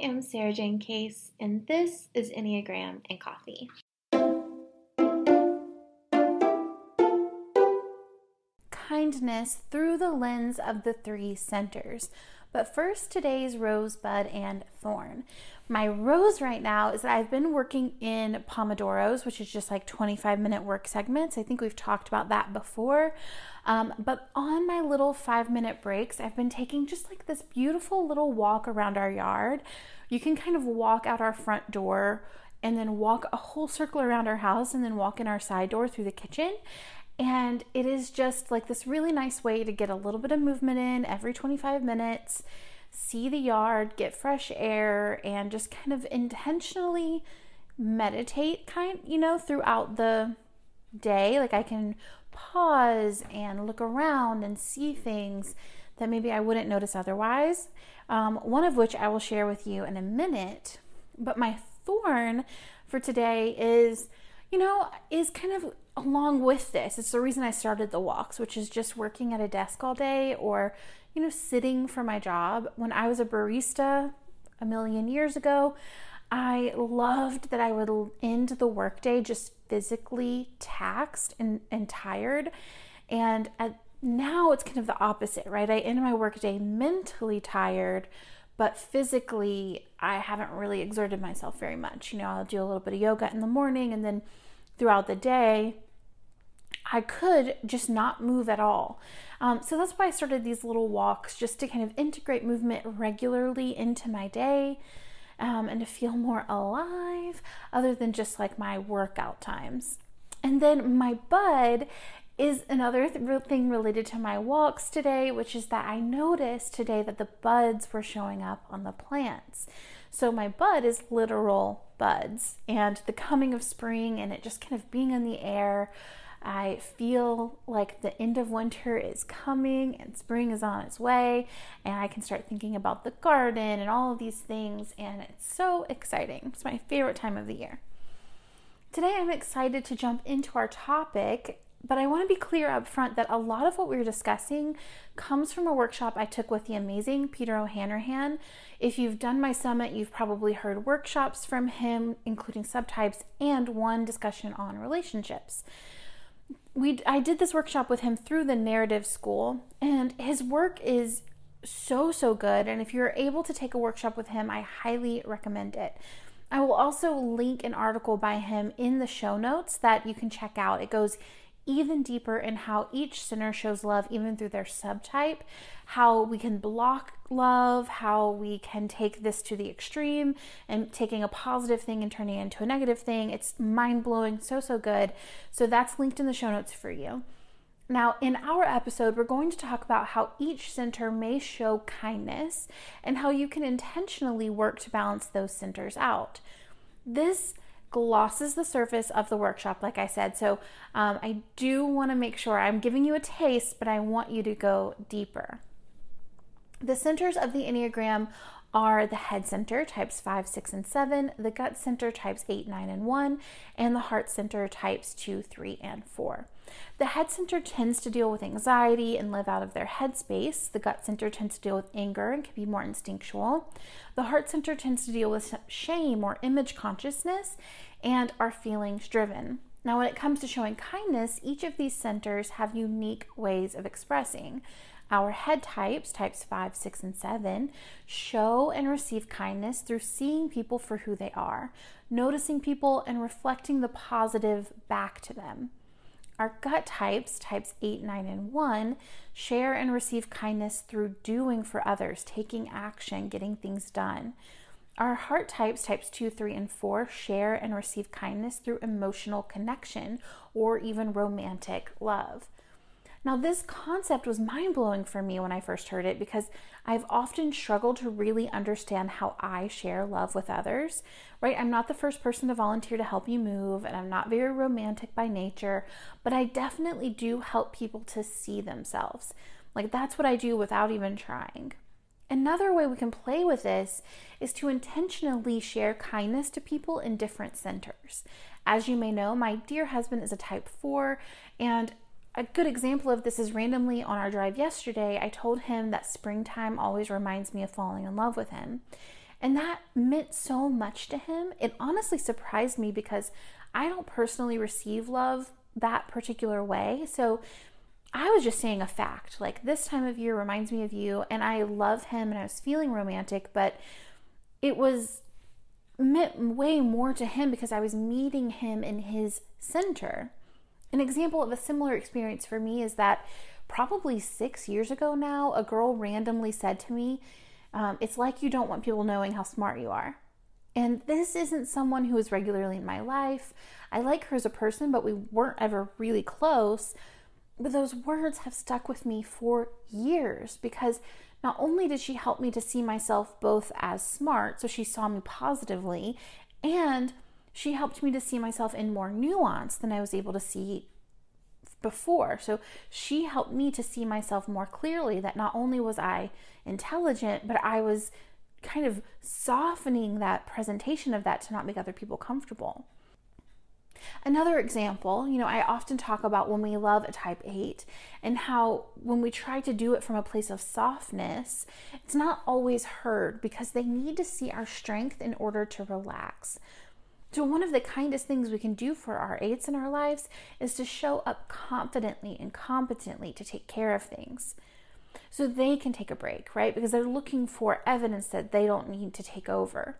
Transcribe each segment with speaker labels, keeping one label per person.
Speaker 1: am Sarah Jane Case, and this is Enneagram and Coffee. Kindness through the lens of the three centers. But first, today's rosebud and thorn. My rose right now is that I've been working in Pomodoros, which is just like 25 minute work segments. I think we've talked about that before. Um, but on my little five minute breaks, I've been taking just like this beautiful little walk around our yard. You can kind of walk out our front door and then walk a whole circle around our house and then walk in our side door through the kitchen. And it is just like this really nice way to get a little bit of movement in every 25 minutes, see the yard, get fresh air, and just kind of intentionally meditate, kind, you know, throughout the day. Like I can pause and look around and see things that maybe I wouldn't notice otherwise. Um, one of which I will share with you in a minute. But my thorn for today is, you know, is kind of along with this. It's the reason I started the walks, which is just working at a desk all day or, you know, sitting for my job. When I was a barista a million years ago, I loved that I would end the workday just physically taxed and, and tired. And at, now it's kind of the opposite, right? I end my workday mentally tired, but physically I haven't really exerted myself very much. You know, I'll do a little bit of yoga in the morning and then throughout the day, I could just not move at all. Um, so that's why I started these little walks just to kind of integrate movement regularly into my day um, and to feel more alive, other than just like my workout times. And then my bud is another th- thing related to my walks today, which is that I noticed today that the buds were showing up on the plants. So my bud is literal buds, and the coming of spring and it just kind of being in the air. I feel like the end of winter is coming and spring is on its way, and I can start thinking about the garden and all of these things, and it's so exciting. It's my favorite time of the year. Today, I'm excited to jump into our topic, but I want to be clear up front that a lot of what we're discussing comes from a workshop I took with the amazing Peter O'Hanrahan. If you've done my summit, you've probably heard workshops from him, including subtypes and one discussion on relationships we I did this workshop with him through the narrative school and his work is so so good and if you're able to take a workshop with him I highly recommend it. I will also link an article by him in the show notes that you can check out. It goes even deeper in how each center shows love, even through their subtype, how we can block love, how we can take this to the extreme and taking a positive thing and turning it into a negative thing. It's mind blowing, so, so good. So that's linked in the show notes for you. Now, in our episode, we're going to talk about how each center may show kindness and how you can intentionally work to balance those centers out. This glosses the surface of the workshop, like I said. So um, I do want to make sure I'm giving you a taste, but I want you to go deeper. The centers of the Enneagram are the head center, types 5, 6, and 7, the gut center, types 8, 9, and 1, and the heart center, types 2, 3, and 4. The head center tends to deal with anxiety and live out of their head space. The gut center tends to deal with anger and can be more instinctual. The heart center tends to deal with shame or image consciousness and are feelings driven. Now, when it comes to showing kindness, each of these centers have unique ways of expressing. Our head types, types 5, 6, and 7, show and receive kindness through seeing people for who they are, noticing people, and reflecting the positive back to them. Our gut types, types 8, 9, and 1, share and receive kindness through doing for others, taking action, getting things done. Our heart types, types 2, 3, and 4, share and receive kindness through emotional connection or even romantic love. Now, this concept was mind blowing for me when I first heard it because I've often struggled to really understand how I share love with others, right? I'm not the first person to volunteer to help you move, and I'm not very romantic by nature, but I definitely do help people to see themselves. Like, that's what I do without even trying. Another way we can play with this is to intentionally share kindness to people in different centers. As you may know, my dear husband is a type 4, and a good example of this is randomly on our drive yesterday, I told him that springtime always reminds me of falling in love with him. And that meant so much to him. It honestly surprised me because I don't personally receive love that particular way. So I was just saying a fact. Like this time of year reminds me of you, and I love him and I was feeling romantic, but it was meant way more to him because I was meeting him in his center. An example of a similar experience for me is that probably six years ago now, a girl randomly said to me, um, It's like you don't want people knowing how smart you are. And this isn't someone who is regularly in my life. I like her as a person, but we weren't ever really close. But those words have stuck with me for years because not only did she help me to see myself both as smart, so she saw me positively, and she helped me to see myself in more nuance than I was able to see before. So she helped me to see myself more clearly that not only was I intelligent, but I was kind of softening that presentation of that to not make other people comfortable. Another example, you know, I often talk about when we love a type 8 and how when we try to do it from a place of softness, it's not always heard because they need to see our strength in order to relax. So, one of the kindest things we can do for our eights in our lives is to show up confidently and competently to take care of things so they can take a break, right? Because they're looking for evidence that they don't need to take over.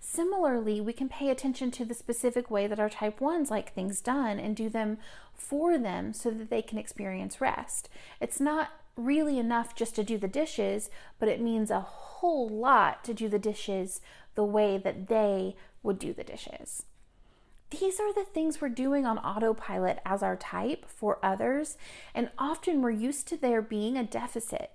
Speaker 1: Similarly, we can pay attention to the specific way that our type 1s like things done and do them for them so that they can experience rest. It's not really enough just to do the dishes, but it means a whole lot to do the dishes the way that they would do the dishes. These are the things we're doing on autopilot as our type for others, and often we're used to there being a deficit.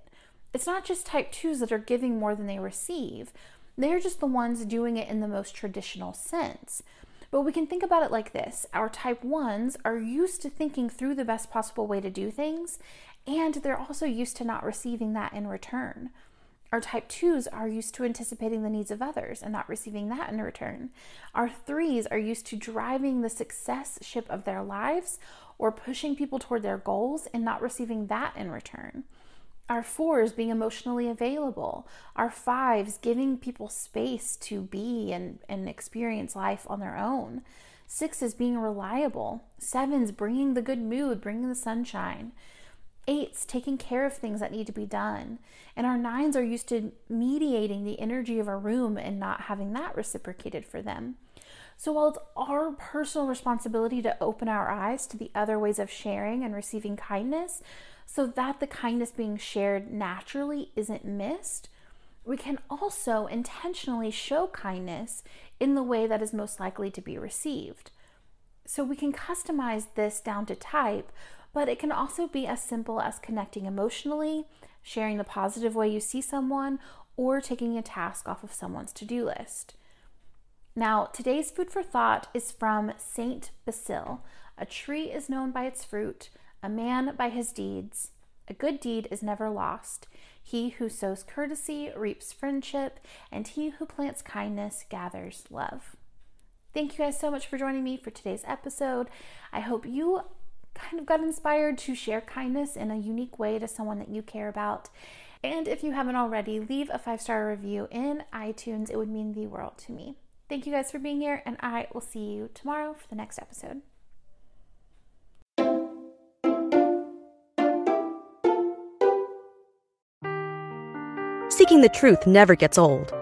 Speaker 1: It's not just type 2s that are giving more than they receive, they're just the ones doing it in the most traditional sense. But we can think about it like this our type 1s are used to thinking through the best possible way to do things, and they're also used to not receiving that in return. Our type 2s are used to anticipating the needs of others and not receiving that in return. Our 3s are used to driving the success ship of their lives or pushing people toward their goals and not receiving that in return. Our 4s being emotionally available. Our 5s giving people space to be and, and experience life on their own. 6s being reliable. 7s bringing the good mood, bringing the sunshine eights taking care of things that need to be done. And our nines are used to mediating the energy of a room and not having that reciprocated for them. So while it's our personal responsibility to open our eyes to the other ways of sharing and receiving kindness, so that the kindness being shared naturally isn't missed, we can also intentionally show kindness in the way that is most likely to be received. So we can customize this down to type, but it can also be as simple as connecting emotionally, sharing the positive way you see someone, or taking a task off of someone's to do list. Now, today's food for thought is from Saint Basil. A tree is known by its fruit, a man by his deeds. A good deed is never lost. He who sows courtesy reaps friendship, and he who plants kindness gathers love. Thank you guys so much for joining me for today's episode. I hope you kind of got inspired to share kindness in a unique way to someone that you care about. And if you haven't already, leave a five star review in iTunes. It would mean the world to me. Thank you guys for being here, and I will see you tomorrow for the next episode.
Speaker 2: Seeking the truth never gets old.